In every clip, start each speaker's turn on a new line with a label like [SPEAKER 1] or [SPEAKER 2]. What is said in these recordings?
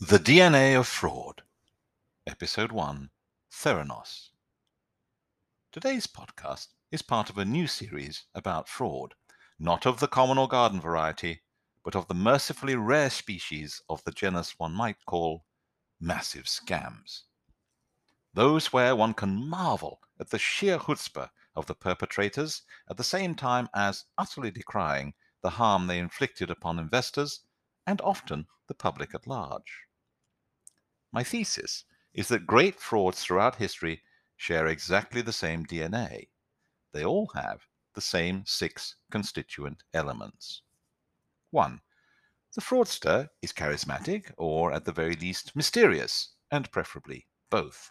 [SPEAKER 1] The DNA of Fraud, Episode 1 Theranos. Today's podcast is part of a new series about fraud, not of the common or garden variety, but of the mercifully rare species of the genus one might call massive scams. Those where one can marvel at the sheer chutzpah of the perpetrators at the same time as utterly decrying the harm they inflicted upon investors and often the public at large. My thesis is that great frauds throughout history share exactly the same DNA. They all have the same six constituent elements. 1. The fraudster is charismatic, or at the very least mysterious, and preferably both.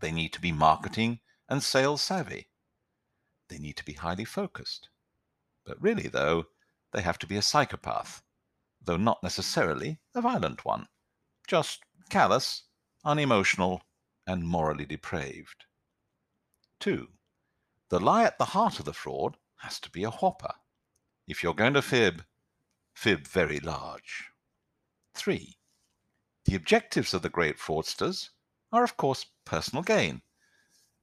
[SPEAKER 1] They need to be marketing and sales savvy. They need to be highly focused. But really, though, they have to be a psychopath, though not necessarily a violent one, just callous, unemotional, and morally depraved. 2. The lie at the heart of the fraud has to be a whopper. If you're going to fib, fib very large. 3. The objectives of the great fraudsters are, of course, personal gain,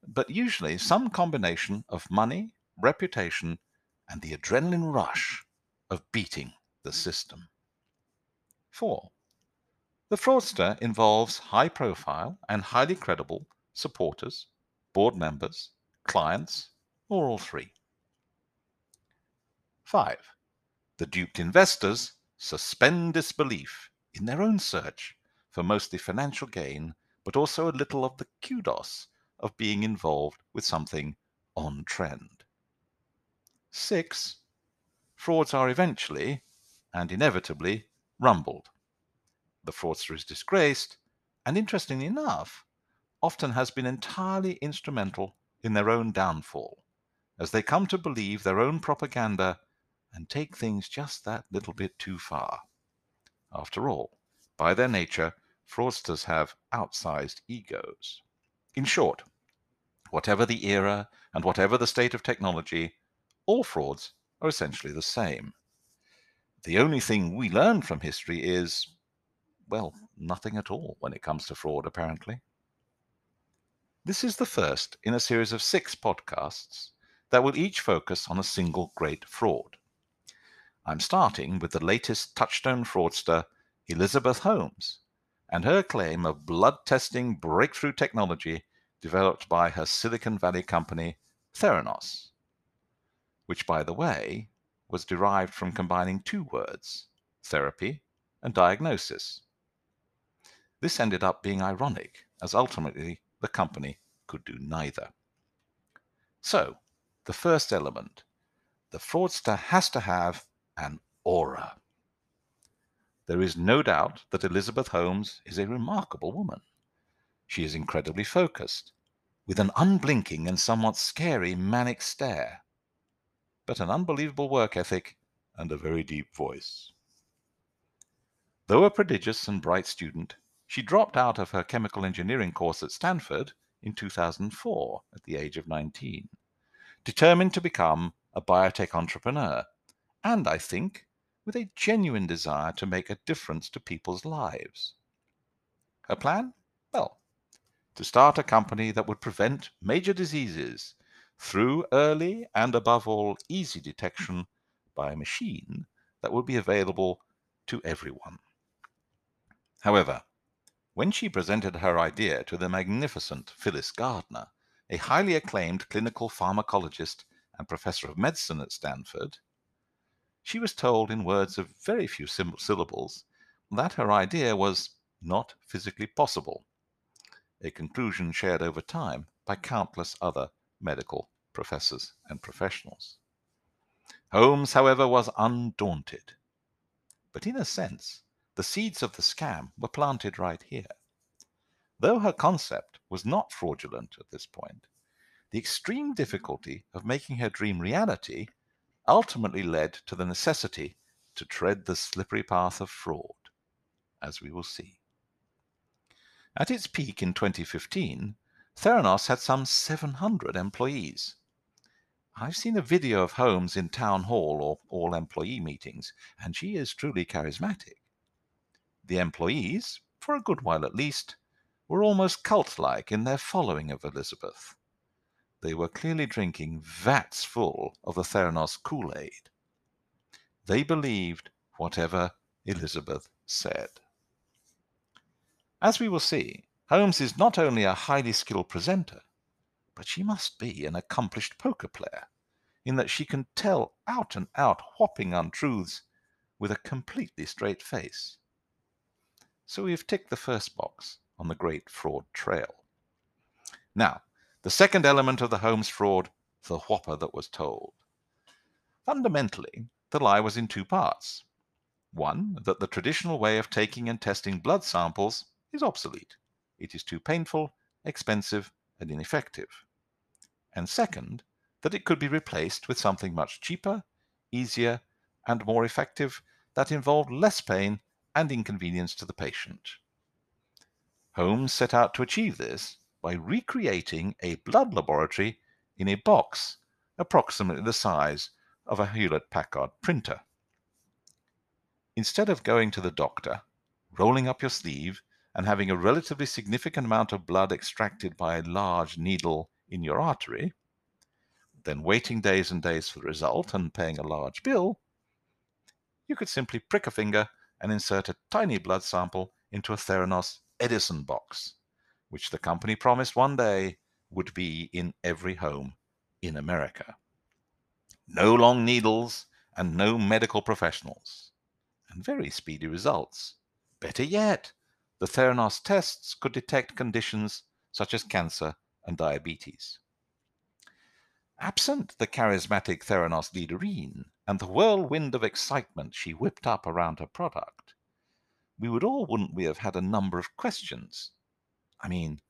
[SPEAKER 1] but usually some combination of money, reputation, and the adrenaline rush of beating the system. 4. The fraudster involves high profile and highly credible supporters, board members, clients, or all three. 5. The duped investors suspend disbelief in their own search for mostly financial gain, but also a little of the kudos of being involved with something on trend. 6. Frauds are eventually and inevitably rumbled the fraudster is disgraced, and interestingly enough, often has been entirely instrumental in their own downfall, as they come to believe their own propaganda and take things just that little bit too far. After all, by their nature, fraudsters have outsized egos. In short, whatever the era and whatever the state of technology, all frauds are essentially the same. The only thing we learn from history is well, nothing at all when it comes to fraud, apparently. This is the first in a series of six podcasts that will each focus on a single great fraud. I'm starting with the latest touchstone fraudster, Elizabeth Holmes, and her claim of blood testing breakthrough technology developed by her Silicon Valley company, Theranos, which, by the way, was derived from combining two words, therapy and diagnosis. This ended up being ironic, as ultimately the company could do neither. So, the first element the fraudster has to have an aura. There is no doubt that Elizabeth Holmes is a remarkable woman. She is incredibly focused, with an unblinking and somewhat scary manic stare, but an unbelievable work ethic and a very deep voice. Though a prodigious and bright student, she dropped out of her chemical engineering course at Stanford in 2004 at the age of 19, determined to become a biotech entrepreneur, and I think with a genuine desire to make a difference to people's lives. Her plan? Well, to start a company that would prevent major diseases through early and above all easy detection by a machine that will be available to everyone. However, when she presented her idea to the magnificent Phyllis Gardner, a highly acclaimed clinical pharmacologist and professor of medicine at Stanford, she was told in words of very few syllables that her idea was not physically possible, a conclusion shared over time by countless other medical professors and professionals. Holmes, however, was undaunted. But in a sense, the seeds of the scam were planted right here. Though her concept was not fraudulent at this point, the extreme difficulty of making her dream reality ultimately led to the necessity to tread the slippery path of fraud, as we will see. At its peak in 2015, Theranos had some 700 employees. I've seen a video of Holmes in town hall or all employee meetings, and she is truly charismatic. The employees, for a good while at least, were almost cult like in their following of Elizabeth. They were clearly drinking vats full of the Theranos Kool Aid. They believed whatever Elizabeth said. As we will see, Holmes is not only a highly skilled presenter, but she must be an accomplished poker player, in that she can tell out and out whopping untruths with a completely straight face. So we have ticked the first box on the great fraud trail. Now, the second element of the Holmes fraud, the whopper that was told. Fundamentally, the lie was in two parts. One, that the traditional way of taking and testing blood samples is obsolete. It is too painful, expensive, and ineffective. And second, that it could be replaced with something much cheaper, easier, and more effective that involved less pain and inconvenience to the patient. Holmes set out to achieve this by recreating a blood laboratory in a box approximately the size of a Hewlett Packard printer. Instead of going to the doctor, rolling up your sleeve, and having a relatively significant amount of blood extracted by a large needle in your artery, then waiting days and days for the result and paying a large bill, you could simply prick a finger and insert a tiny blood sample into a Theranos Edison box, which the company promised one day would be in every home in America. No long needles and no medical professionals and very speedy results. Better yet, the Theranos tests could detect conditions such as cancer and diabetes. Absent the charismatic Theranos leaderene and the whirlwind of excitement she whipped up around her product, we would all, wouldn't we, have had a number of questions? I mean,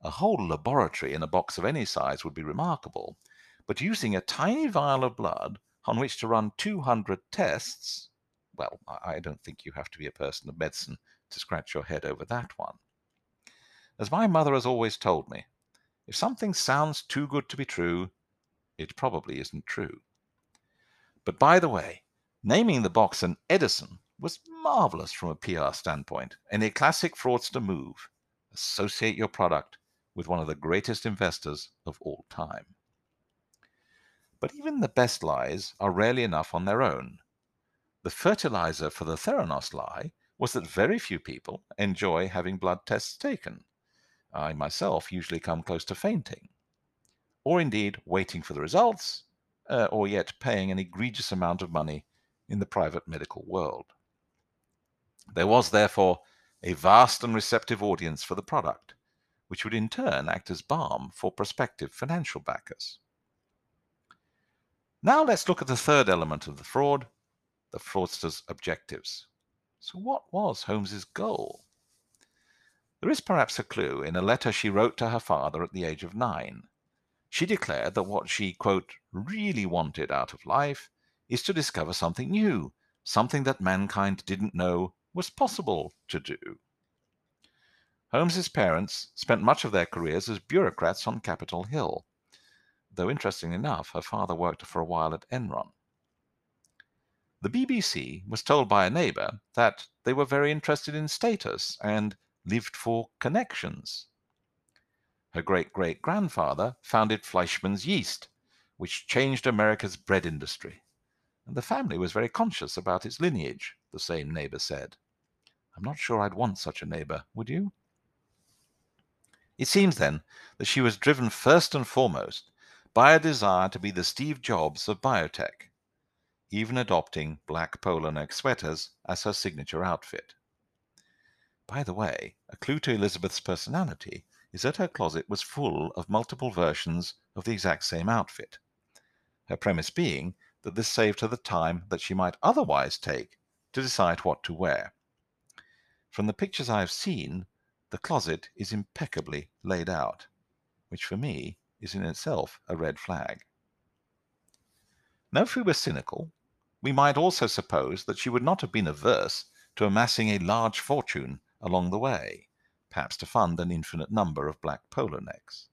[SPEAKER 1] a whole laboratory in a box of any size would be remarkable, but using a tiny vial of blood on which to run 200 tests well, I don't think you have to be a person of medicine to scratch your head over that one. As my mother has always told me, if something sounds too good to be true, it probably isn't true. But by the way, naming the box an Edison was marvelous from a PR standpoint and a classic fraudster move. Associate your product with one of the greatest investors of all time. But even the best lies are rarely enough on their own. The fertilizer for the Theranos lie was that very few people enjoy having blood tests taken. I myself usually come close to fainting, or indeed waiting for the results, uh, or yet paying an egregious amount of money in the private medical world. There was, therefore, a vast and receptive audience for the product, which would in turn act as balm for prospective financial backers. Now let's look at the third element of the fraud, the fraudster's objectives. So, what was Holmes's goal? There is perhaps a clue in a letter she wrote to her father at the age of nine. She declared that what she, quote, really wanted out of life is to discover something new, something that mankind didn't know was possible to do. Holmes's parents spent much of their careers as bureaucrats on Capitol Hill, though interestingly enough, her father worked for a while at Enron. The BBC was told by a neighbour that they were very interested in status and lived for connections. Her great great grandfather founded Fleischmann's Yeast, which changed America's bread industry, and the family was very conscious about its lineage, the same neighbour said. I'm not sure I'd want such a neighbour, would you? It seems then that she was driven first and foremost by a desire to be the Steve Jobs of biotech even adopting black polo neck sweaters as her signature outfit. By the way, a clue to Elizabeth's personality is that her closet was full of multiple versions of the exact same outfit. Her premise being that this saved her the time that she might otherwise take to decide what to wear. From the pictures I have seen, the closet is impeccably laid out, which for me is in itself a red flag. Now, if we were cynical, we might also suppose that she would not have been averse to amassing a large fortune along the way, perhaps to fund an infinite number of black polo necks.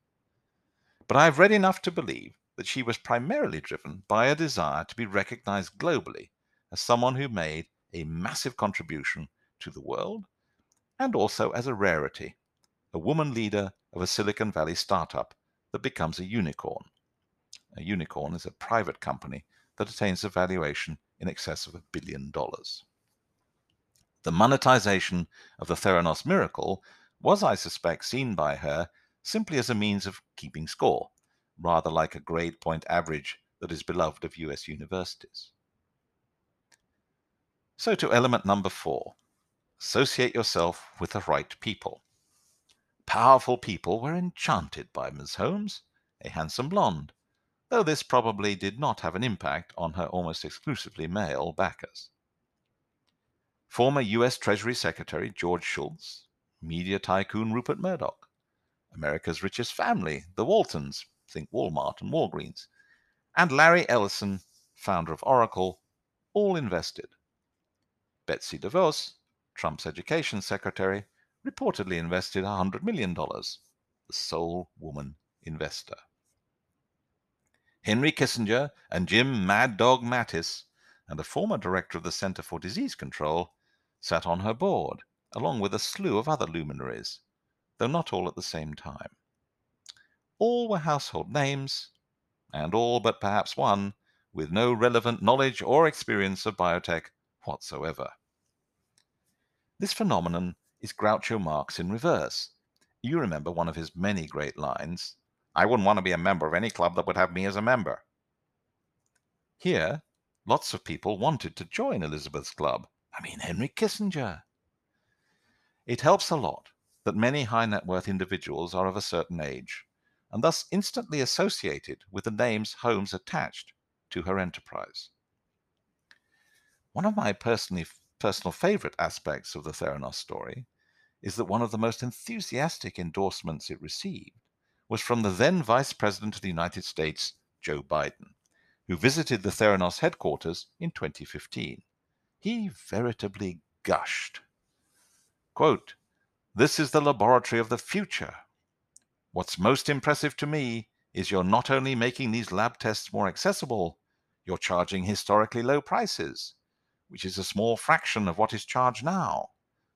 [SPEAKER 1] But I have read enough to believe that she was primarily driven by a desire to be recognized globally as someone who made a massive contribution to the world, and also as a rarity, a woman leader of a Silicon Valley startup that becomes a unicorn. A unicorn is a private company that attains a valuation in excess of a billion dollars. The monetization of the Theranos miracle was, I suspect, seen by her simply as a means of keeping score, rather like a grade point average that is beloved of US universities. So to element number four, associate yourself with the right people. Powerful people were enchanted by Miss Holmes, a handsome blonde, though this probably did not have an impact on her almost exclusively male backers. Former US Treasury Secretary George Shultz, media tycoon Rupert Murdoch, America's richest family, the Waltons, think Walmart and Walgreens, and Larry Ellison, founder of Oracle, all invested. Betsy DeVos, Trump's education secretary, reportedly invested $100 million, the sole woman investor. Henry Kissinger and Jim Mad Dog Mattis, and a former director of the Center for Disease Control, sat on her board, along with a slew of other luminaries, though not all at the same time. All were household names, and all but perhaps one with no relevant knowledge or experience of biotech whatsoever. This phenomenon is Groucho Marx in reverse. You remember one of his many great lines I wouldn't want to be a member of any club that would have me as a member. Here, lots of people wanted to join Elizabeth's club. I mean, Henry Kissinger. It helps a lot that many high net worth individuals are of a certain age, and thus instantly associated with the names Holmes attached to her enterprise. One of my personally, personal favorite aspects of the Theranos story is that one of the most enthusiastic endorsements it received was from the then Vice President of the United States, Joe Biden, who visited the Theranos headquarters in 2015. He veritably gushed. Quote, This is the laboratory of the future. What's most impressive to me is you're not only making these lab tests more accessible, you're charging historically low prices, which is a small fraction of what is charged now,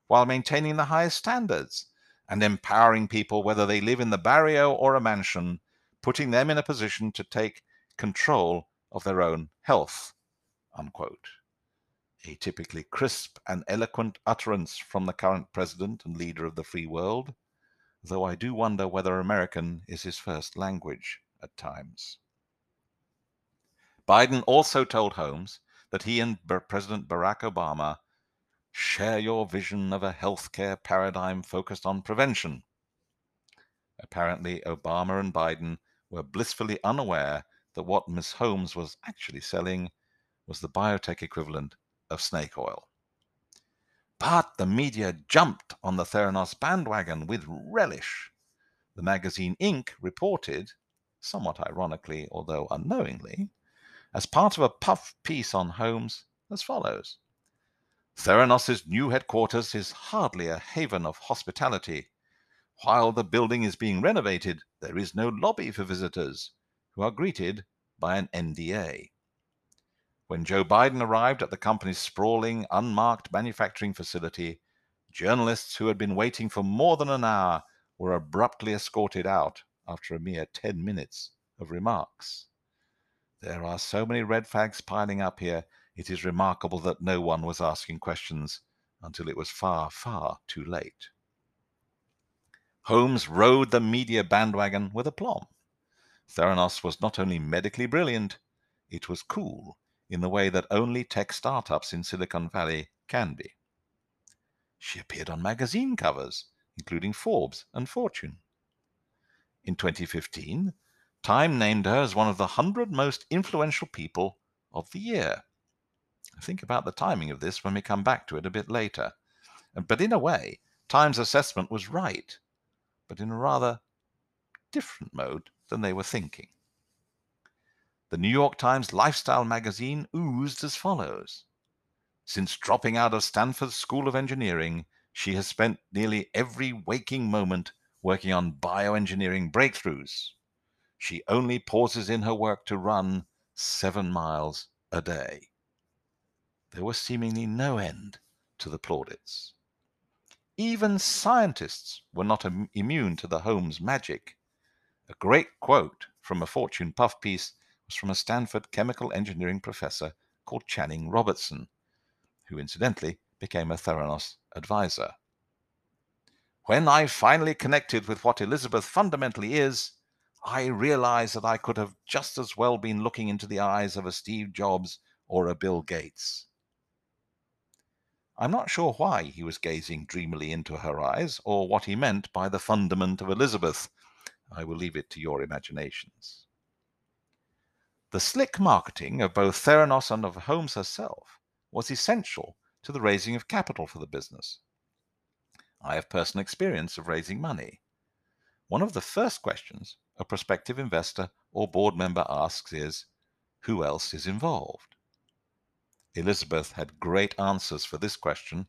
[SPEAKER 1] while maintaining the highest standards and empowering people, whether they live in the barrio or a mansion, putting them in a position to take control of their own health. Unquote. A typically crisp and eloquent utterance from the current president and leader of the free world, though I do wonder whether American is his first language at times. Biden also told Holmes that he and President Barack Obama share your vision of a healthcare paradigm focused on prevention. Apparently, Obama and Biden were blissfully unaware that what Miss Holmes was actually selling was the biotech equivalent of snake oil. But the media jumped on the Theranos bandwagon with relish. The magazine Inc. reported, somewhat ironically, although unknowingly, as part of a puff piece on Holmes, as follows Theranos' new headquarters is hardly a haven of hospitality. While the building is being renovated, there is no lobby for visitors, who are greeted by an NDA. When Joe Biden arrived at the company's sprawling, unmarked manufacturing facility, journalists who had been waiting for more than an hour were abruptly escorted out after a mere 10 minutes of remarks. There are so many red flags piling up here it is remarkable that no one was asking questions until it was far, far too late. Holmes rode the media bandwagon with aplomb. Theranos was not only medically brilliant, it was cool in the way that only tech startups in Silicon Valley can be. She appeared on magazine covers, including Forbes and Fortune. In 2015, Time named her as one of the 100 most influential people of the year. Think about the timing of this when we come back to it a bit later. Uh, but in a way, Time's assessment was right, but in a rather different mode than they were thinking. The New York Times lifestyle magazine oozed as follows. Since dropping out of Stanford's School of Engineering, she has spent nearly every waking moment working on bioengineering breakthroughs. She only pauses in her work to run seven miles a day there was seemingly no end to the plaudits. Even scientists were not Im- immune to the Holmes magic. A great quote from a Fortune Puff piece was from a Stanford chemical engineering professor called Channing Robertson, who incidentally became a Theranos advisor. When I finally connected with what Elizabeth fundamentally is, I realized that I could have just as well been looking into the eyes of a Steve Jobs or a Bill Gates. I'm not sure why he was gazing dreamily into her eyes, or what he meant by the fundament of Elizabeth. I will leave it to your imaginations. The slick marketing of both Theranos and of Holmes herself was essential to the raising of capital for the business. I have personal experience of raising money. One of the first questions a prospective investor or board member asks is, Who else is involved? Elizabeth had great answers for this question.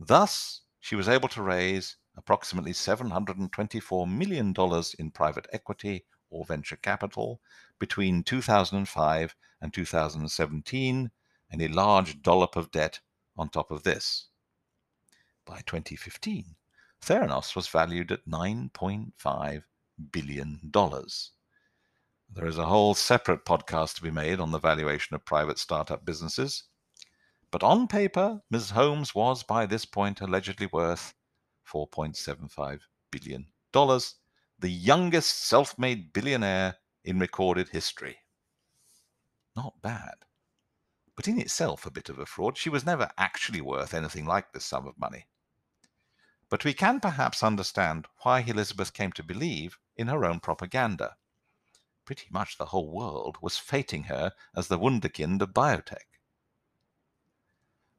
[SPEAKER 1] Thus, she was able to raise approximately $724 million in private equity or venture capital between 2005 and 2017, and a large dollop of debt on top of this. By 2015, Theranos was valued at $9.5 billion. There is a whole separate podcast to be made on the valuation of private startup businesses. But on paper, Ms. Holmes was by this point allegedly worth $4.75 billion, the youngest self made billionaire in recorded history. Not bad. But in itself a bit of a fraud. She was never actually worth anything like this sum of money. But we can perhaps understand why Elizabeth came to believe in her own propaganda pretty much the whole world was fating her as the wunderkind of biotech.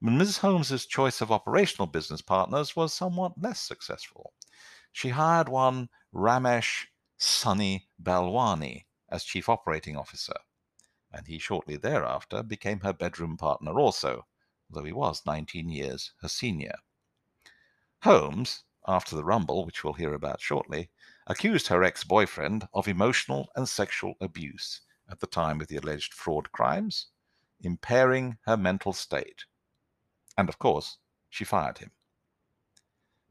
[SPEAKER 1] Ms. Holmes's choice of operational business partners was somewhat less successful. She hired one Ramesh Sunny Balwani as chief operating officer, and he shortly thereafter became her bedroom partner also, though he was 19 years her senior. Holmes, after the rumble, which we'll hear about shortly, accused her ex boyfriend of emotional and sexual abuse at the time of the alleged fraud crimes, impairing her mental state. And of course, she fired him.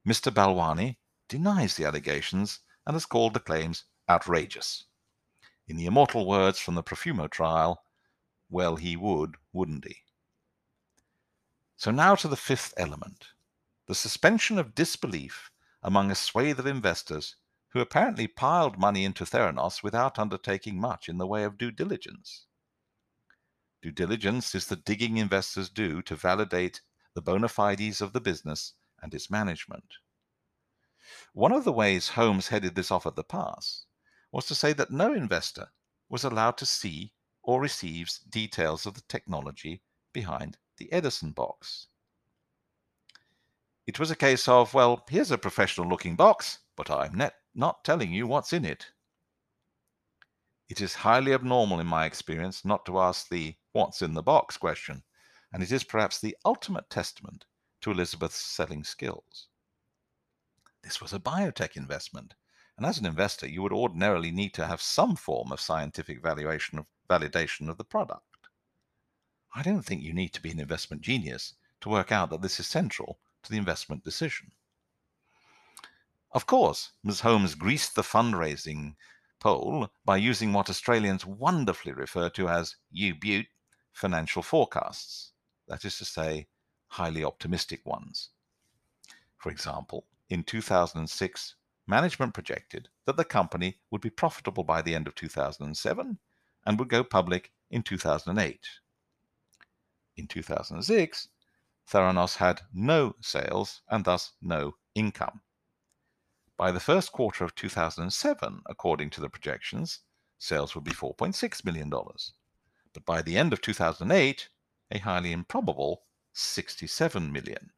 [SPEAKER 1] Mr. Balwani denies the allegations and has called the claims outrageous. In the immortal words from the Profumo trial, well, he would, wouldn't he? So now to the fifth element the suspension of disbelief among a swathe of investors who apparently piled money into Theranos without undertaking much in the way of due diligence. Due diligence is the digging investors do to validate the bona fides of the business and its management. One of the ways Holmes headed this off at the pass was to say that no investor was allowed to see or receives details of the technology behind the Edison box. It was a case of, well, here's a professional looking box, but I'm net not telling you what's in it. It is highly abnormal in my experience not to ask the what's in the box question, and it is perhaps the ultimate testament to Elizabeth's selling skills. This was a biotech investment, and as an investor, you would ordinarily need to have some form of scientific valuation of validation of the product. I don't think you need to be an investment genius to work out that this is central to the investment decision. Of course, Ms. Holmes greased the fundraising pole by using what Australians wonderfully refer to as U-Butte financial forecasts, that is to say, highly optimistic ones. For example, in 2006, management projected that the company would be profitable by the end of 2007 and would go public in 2008. In 2006, Theranos had no sales and thus no income. By the first quarter of 2007, according to the projections, sales would be $4.6 million. But by the end of 2008, a highly improbable 67 million.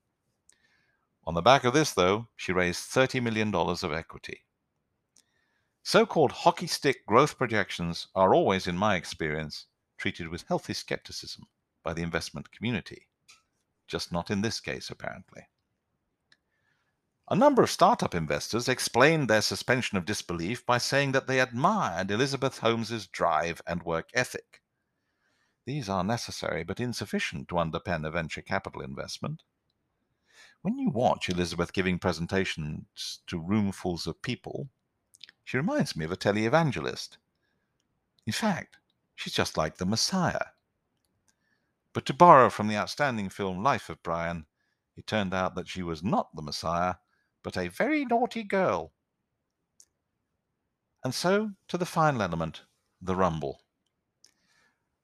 [SPEAKER 1] On the back of this, though, she raised $30 million of equity. So called hockey stick growth projections are always, in my experience, treated with healthy skepticism by the investment community. Just not in this case, apparently. A number of startup investors explained their suspension of disbelief by saying that they admired Elizabeth Holmes's drive and work ethic. These are necessary but insufficient to underpin a venture capital investment. When you watch Elizabeth giving presentations to roomfuls of people, she reminds me of a televangelist. In fact, she's just like the Messiah. But to borrow from the outstanding film Life of Brian, it turned out that she was not the Messiah, but a very naughty girl. And so to the final element, the rumble.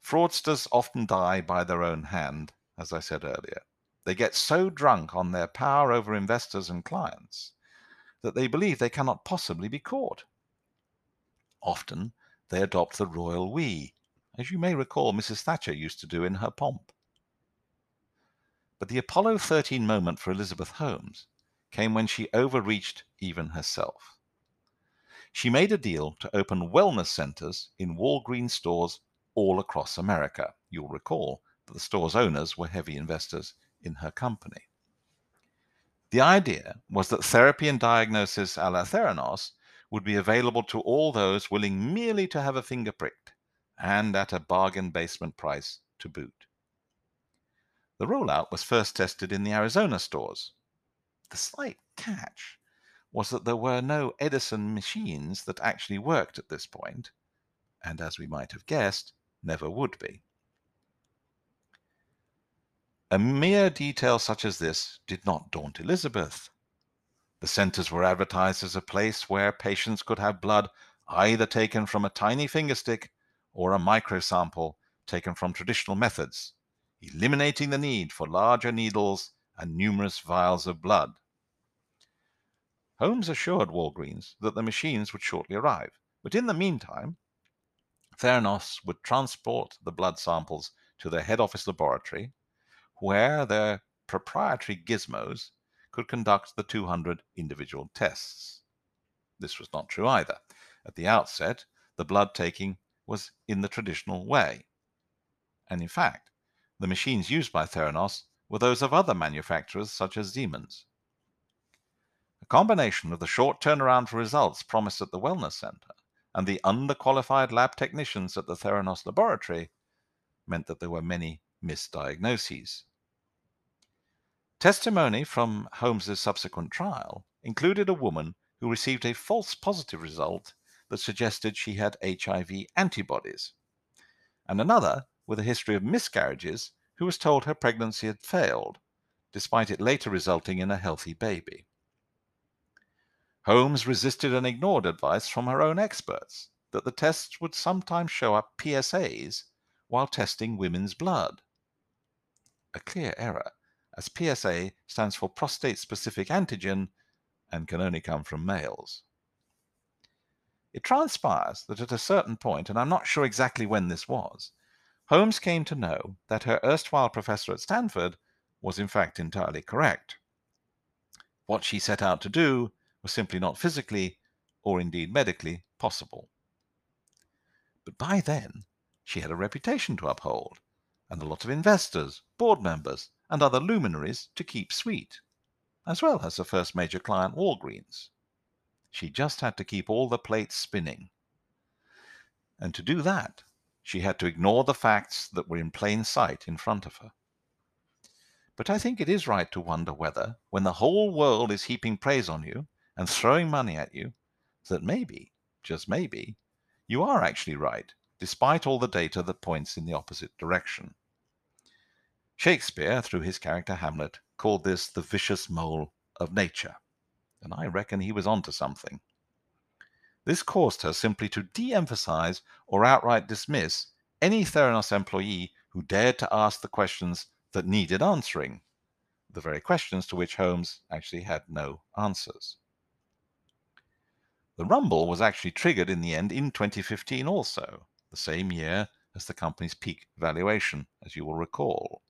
[SPEAKER 1] Fraudsters often die by their own hand, as I said earlier. They get so drunk on their power over investors and clients that they believe they cannot possibly be caught. Often they adopt the royal we, as you may recall Mrs. Thatcher used to do in her pomp. But the Apollo 13 moment for Elizabeth Holmes came when she overreached even herself. She made a deal to open wellness centers in Walgreens stores all across America. You'll recall that the store's owners were heavy investors in her company. The idea was that therapy and diagnosis a la Theranos would be available to all those willing merely to have a finger pricked, and at a bargain basement price to boot. The rollout was first tested in the Arizona stores. The slight catch was that there were no Edison machines that actually worked at this point, and as we might have guessed, never would be. A mere detail such as this did not daunt Elizabeth. The centers were advertised as a place where patients could have blood either taken from a tiny fingerstick or a microsample taken from traditional methods, eliminating the need for larger needles and numerous vials of blood. Holmes assured Walgreens that the machines would shortly arrive, but in the meantime, Theranos would transport the blood samples to their head office laboratory where their proprietary gizmos could conduct the 200 individual tests. This was not true either. At the outset, the blood taking was in the traditional way. And in fact, the machines used by Theranos were those of other manufacturers such as Siemens. A combination of the short turnaround for results promised at the Wellness Center and the underqualified lab technicians at the Theranos laboratory meant that there were many misdiagnoses. Testimony from Holmes's subsequent trial included a woman who received a false positive result that suggested she had HIV antibodies, and another with a history of miscarriages who was told her pregnancy had failed, despite it later resulting in a healthy baby. Holmes resisted and ignored advice from her own experts that the tests would sometimes show up PSAs while testing women's blood. A clear error as PSA stands for prostate specific antigen and can only come from males. It transpires that at a certain point, and I'm not sure exactly when this was, Holmes came to know that her erstwhile professor at Stanford was in fact entirely correct. What she set out to do was simply not physically, or indeed medically, possible. But by then, she had a reputation to uphold, and a lot of investors, board members, and other luminaries to keep sweet, as well as her first major client, Walgreens. She just had to keep all the plates spinning. And to do that, she had to ignore the facts that were in plain sight in front of her. But I think it is right to wonder whether, when the whole world is heaping praise on you and throwing money at you, that maybe, just maybe, you are actually right, despite all the data that points in the opposite direction. Shakespeare, through his character Hamlet, called this the vicious mole of nature, and I reckon he was onto something. This caused her simply to de emphasize or outright dismiss any Theranos employee who dared to ask the questions that needed answering, the very questions to which Holmes actually had no answers. The rumble was actually triggered in the end in 2015 also, the same year as the company's peak valuation, as you will recall.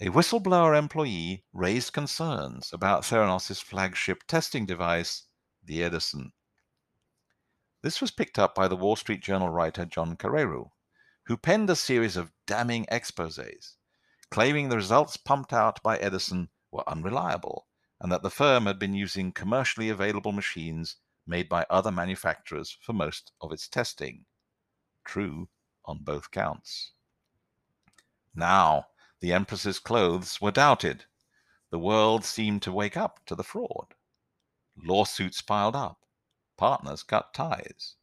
[SPEAKER 1] A whistleblower employee raised concerns about Theranos' flagship testing device, the Edison. This was picked up by the Wall Street Journal writer John Carreyrou, who penned a series of damning exposés, claiming the results pumped out by Edison were unreliable and that the firm had been using commercially available machines made by other manufacturers for most of its testing. True on both counts. Now, the Empress's clothes were doubted. the world seemed to wake up to the fraud. Lawsuits piled up, partners cut ties.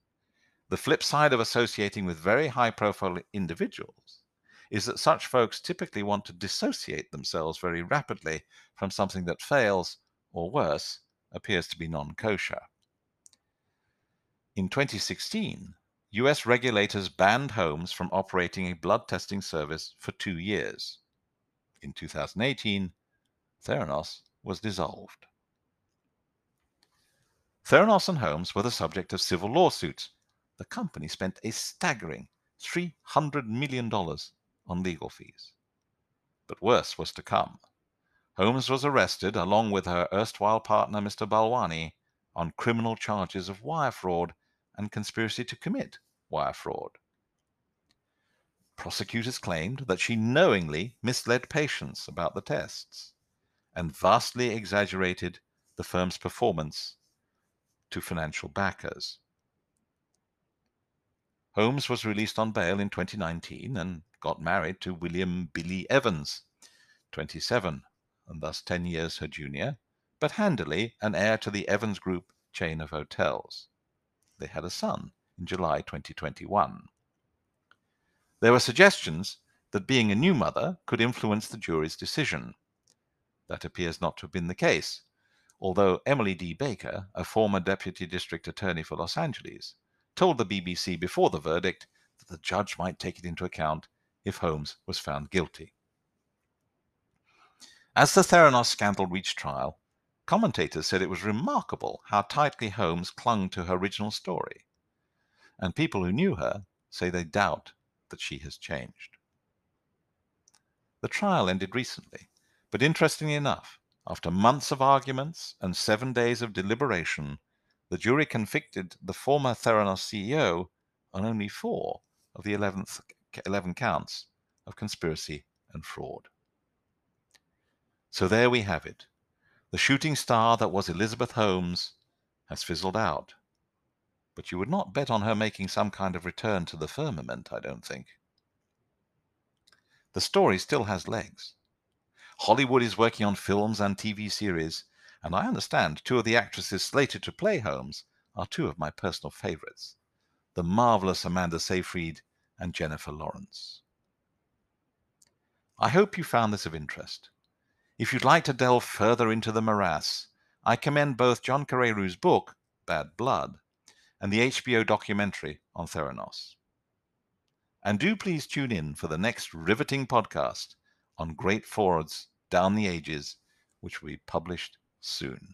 [SPEAKER 1] The flip side of associating with very high profile individuals is that such folks typically want to dissociate themselves very rapidly from something that fails, or worse, appears to be non kosher. In 2016, US regulators banned Holmes from operating a blood testing service for two years. In 2018, Theranos was dissolved. Theranos and Holmes were the subject of civil lawsuits. The company spent a staggering $300 million on legal fees. But worse was to come. Holmes was arrested along with her erstwhile partner, Mr. Balwani, on criminal charges of wire fraud and conspiracy to commit wire fraud. Prosecutors claimed that she knowingly misled patients about the tests and vastly exaggerated the firm's performance to financial backers. Holmes was released on bail in 2019 and got married to William Billy Evans, 27, and thus 10 years her junior, but handily an heir to the Evans Group chain of hotels. They had a son in July 2021. There were suggestions that being a new mother could influence the jury's decision. That appears not to have been the case, although Emily D. Baker, a former deputy district attorney for Los Angeles, told the BBC before the verdict that the judge might take it into account if Holmes was found guilty. As the Theranos scandal reached trial, commentators said it was remarkable how tightly Holmes clung to her original story, and people who knew her say they doubt that she has changed. The trial ended recently, but interestingly enough, after months of arguments and seven days of deliberation, the jury convicted the former Theranos CEO on only four of the 11th 11 counts of conspiracy and fraud. So there we have it. The shooting star that was Elizabeth Holmes has fizzled out. But you would not bet on her making some kind of return to the firmament, I don't think. The story still has legs. Hollywood is working on films and TV series, and I understand two of the actresses slated to play Holmes are two of my personal favorites the marvelous Amanda Seyfried and Jennifer Lawrence. I hope you found this of interest. If you'd like to delve further into the morass, I commend both John Carreyrou's book, Bad Blood, and the HBO documentary on Theranos. And do please tune in for the next riveting podcast on great frauds down the ages, which will be published soon.